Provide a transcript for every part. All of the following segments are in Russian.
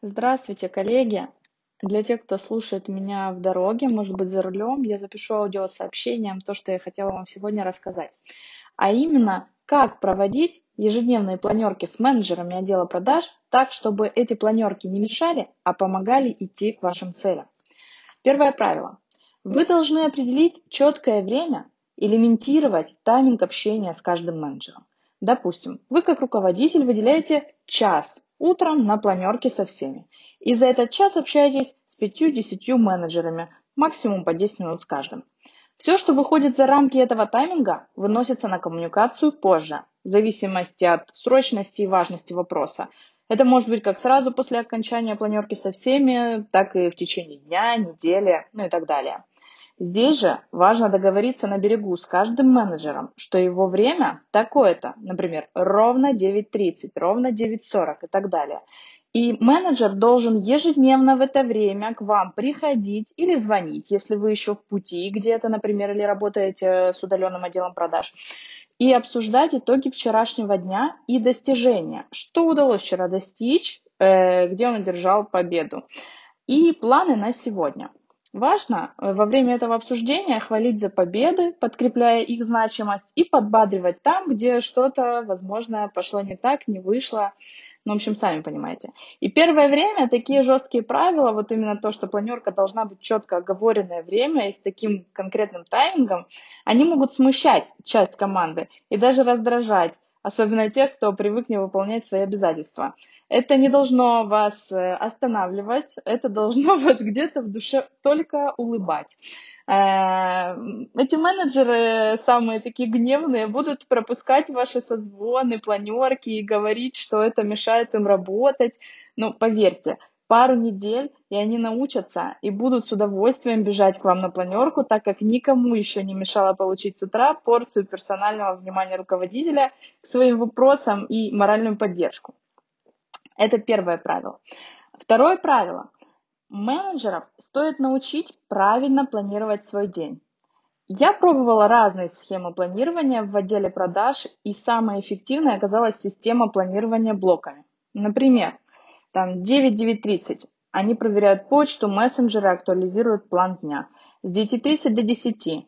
Здравствуйте, коллеги! Для тех, кто слушает меня в дороге, может быть, за рулем, я запишу аудиосообщением то, что я хотела вам сегодня рассказать. А именно, как проводить ежедневные планерки с менеджерами отдела продаж так, чтобы эти планерки не мешали, а помогали идти к вашим целям. Первое правило. Вы должны определить четкое время и лимитировать тайминг общения с каждым менеджером. Допустим, вы как руководитель выделяете час утром на планерке со всеми. И за этот час общаетесь с 5-10 менеджерами, максимум по 10 минут с каждым. Все, что выходит за рамки этого тайминга, выносится на коммуникацию позже, в зависимости от срочности и важности вопроса. Это может быть как сразу после окончания планерки со всеми, так и в течение дня, недели, ну и так далее. Здесь же важно договориться на берегу с каждым менеджером, что его время такое-то, например, ровно 9.30, ровно 9.40 и так далее. И менеджер должен ежедневно в это время к вам приходить или звонить, если вы еще в пути где-то, например, или работаете с удаленным отделом продаж, и обсуждать итоги вчерашнего дня и достижения. Что удалось вчера достичь, э, где он одержал победу. И планы на сегодня. Важно э, во время этого обсуждения хвалить за победы, подкрепляя их значимость, и подбадривать там, где что-то, возможно, пошло не так, не вышло. Ну, в общем, сами понимаете. И первое время такие жесткие правила, вот именно то, что планерка должна быть четко оговоренное время и с таким конкретным таймингом, они могут смущать часть команды и даже раздражать, особенно тех, кто привык не выполнять свои обязательства. Это не должно вас э, останавливать, это должно вас где-то в душе только улыбать. Э, эти менеджеры, самые такие гневные, будут пропускать ваши созвоны, планерки и говорить, что это мешает им работать. Но поверьте, пару недель, и они научатся и будут с удовольствием бежать к вам на планерку, так как никому еще не мешало получить с утра порцию персонального внимания руководителя к своим вопросам и моральную поддержку. Это первое правило. Второе правило. Менеджеров стоит научить правильно планировать свой день. Я пробовала разные схемы планирования в отделе продаж, и самая эффективная оказалась система планирования блоками. Например, там 9-9.30 они проверяют почту, мессенджеры актуализируют план дня. С 9.30 до 10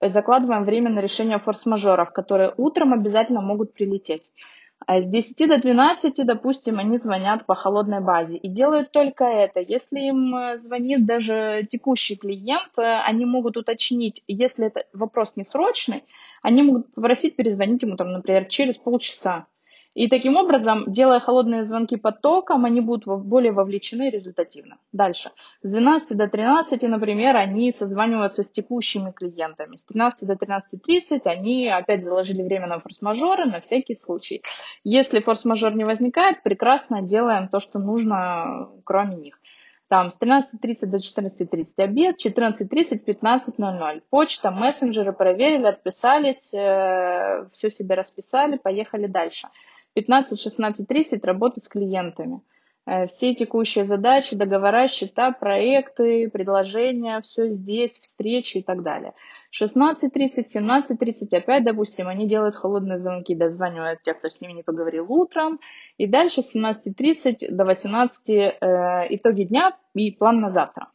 закладываем время на решение форс-мажоров, которые утром обязательно могут прилететь. А с 10 до 12, допустим, они звонят по холодной базе и делают только это. Если им э, звонит даже текущий клиент, э, они могут уточнить, если это вопрос не срочный, они могут попросить перезвонить ему, там, например, через полчаса. И таким образом, делая холодные звонки потоком, они будут более вовлечены результативно. Дальше. С 12 до 13, например, они созваниваются с текущими клиентами. С 13 до 13.30 они опять заложили время на форс-мажоры на всякий случай. Если форс-мажор не возникает, прекрасно делаем то, что нужно, кроме них. Там с 13.30 до 14.30 обед, 14.30, 15.00. Почта, мессенджеры проверили, отписались, э, все себе расписали, поехали дальше. 15-16-30 работа с клиентами. Э, все текущие задачи, договора, счета, проекты, предложения, все здесь, встречи и так далее. 16.30, 17.30 опять, допустим, они делают холодные звонки, дозванивают тех, кто с ними не поговорил утром. И дальше с 17.30 до 18 э, итоги дня и план на завтра.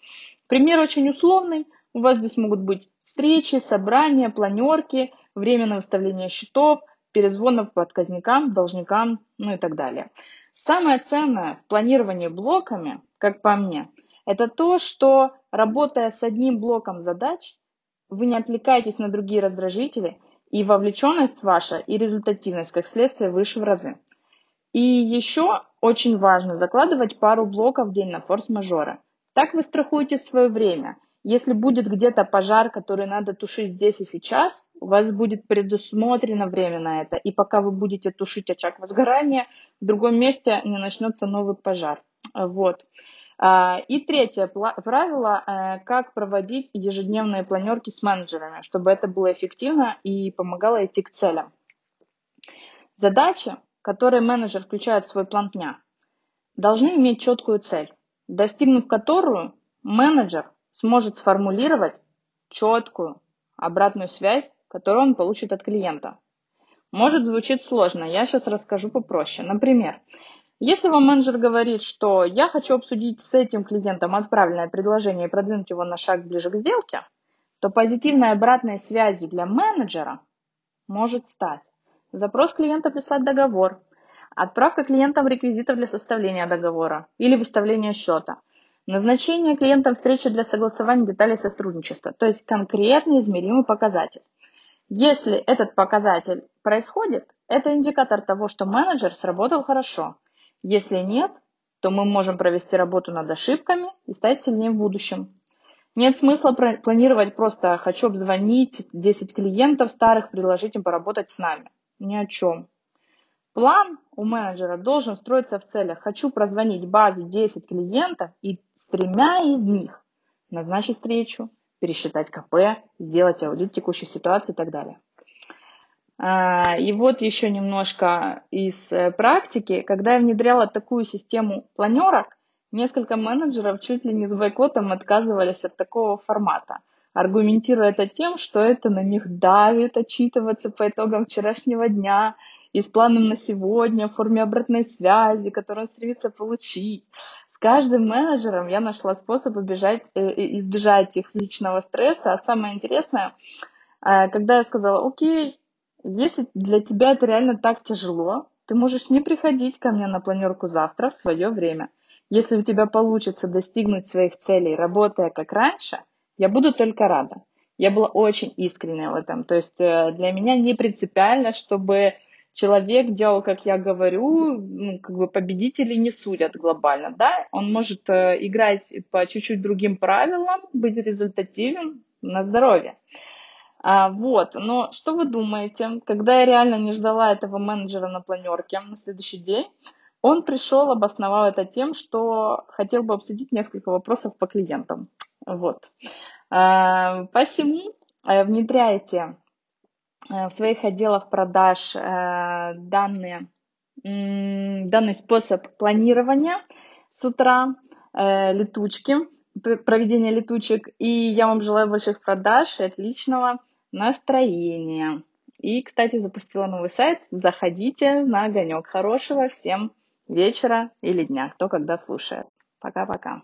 Пример очень условный. У вас здесь могут быть встречи, собрания, планерки, время на выставление счетов, перезвонов по отказникам, должникам, ну и так далее. Самое ценное в планировании блоками, как по мне, это то, что работая с одним блоком задач, вы не отвлекаетесь на другие раздражители, и вовлеченность ваша, и результативность, как следствие, выше в разы. И еще очень важно закладывать пару блоков в день на форс-мажоры. Так вы страхуете свое время – если будет где-то пожар, который надо тушить здесь и сейчас, у вас будет предусмотрено время на это. И пока вы будете тушить очаг возгорания, в другом месте не начнется новый пожар. Вот. А, и третье правило, э, как проводить ежедневные планерки с менеджерами, чтобы это было эффективно и помогало идти к целям. Задачи, которые менеджер включает в свой план дня, должны иметь четкую цель, достигнув которую менеджер сможет сформулировать четкую обратную связь, которую он получит от клиента. Может звучит сложно, я сейчас расскажу попроще. Например, Если вам менеджер говорит, что я хочу обсудить с этим клиентом отправленное предложение и продвинуть его на шаг ближе к сделке, то позитивной обратной связью для менеджера может стать запрос клиента прислать договор, отправка клиентам реквизитов для составления договора или выставления счета, назначение клиентам встречи для согласования деталей сотрудничества, то есть конкретный измеримый показатель. Если этот показатель происходит, это индикатор того, что менеджер сработал хорошо. Если нет, то мы можем провести работу над ошибками и стать сильнее в будущем. Нет смысла планировать просто «хочу обзвонить 10 клиентов старых, предложить им поработать с нами». Ни о чем. План у менеджера должен строиться в целях «хочу прозвонить базу 10 клиентов и с тремя из них назначить встречу, пересчитать КП, сделать аудит текущей ситуации и так далее. А, и вот еще немножко из э, практики. Когда я внедряла такую систему планерок, несколько менеджеров чуть ли не с бойкотом отказывались от такого формата, аргументируя это тем, что это на них давит отчитываться по итогам вчерашнего дня и планом на сегодня в форме обратной связи, которую он стремится получить. С каждым менеджером я нашла способ убежать, э, э, избежать их личного стресса. А самое интересное, э, когда я сказала, окей, если для тебя это реально так тяжело, ты можешь не приходить ко мне на планерку завтра в свое время. Если у тебя получится достигнуть своих целей, работая как раньше, я буду только рада. Я была очень искренняя в этом. То есть для меня не принципиально, чтобы человек делал, как я говорю, ну, как бы победители не судят глобально, да, он может э, играть по чуть-чуть другим правилам, быть результативным на здоровье. А, вот, но что вы думаете, когда я реально не ждала этого менеджера на планерке на следующий день, он пришел, обосновал это тем, что хотел бы обсудить несколько вопросов по клиентам. Вот. А, посему э, внедряйте в своих отделах продаж э, данные, данный способ планирования с утра, э, летучки, проведения летучек. И я вам желаю больших продаж и отличного настроения. И, кстати, запустила новый сайт. Заходите на огонек. Хорошего всем вечера или дня, кто когда слушает. Пока-пока.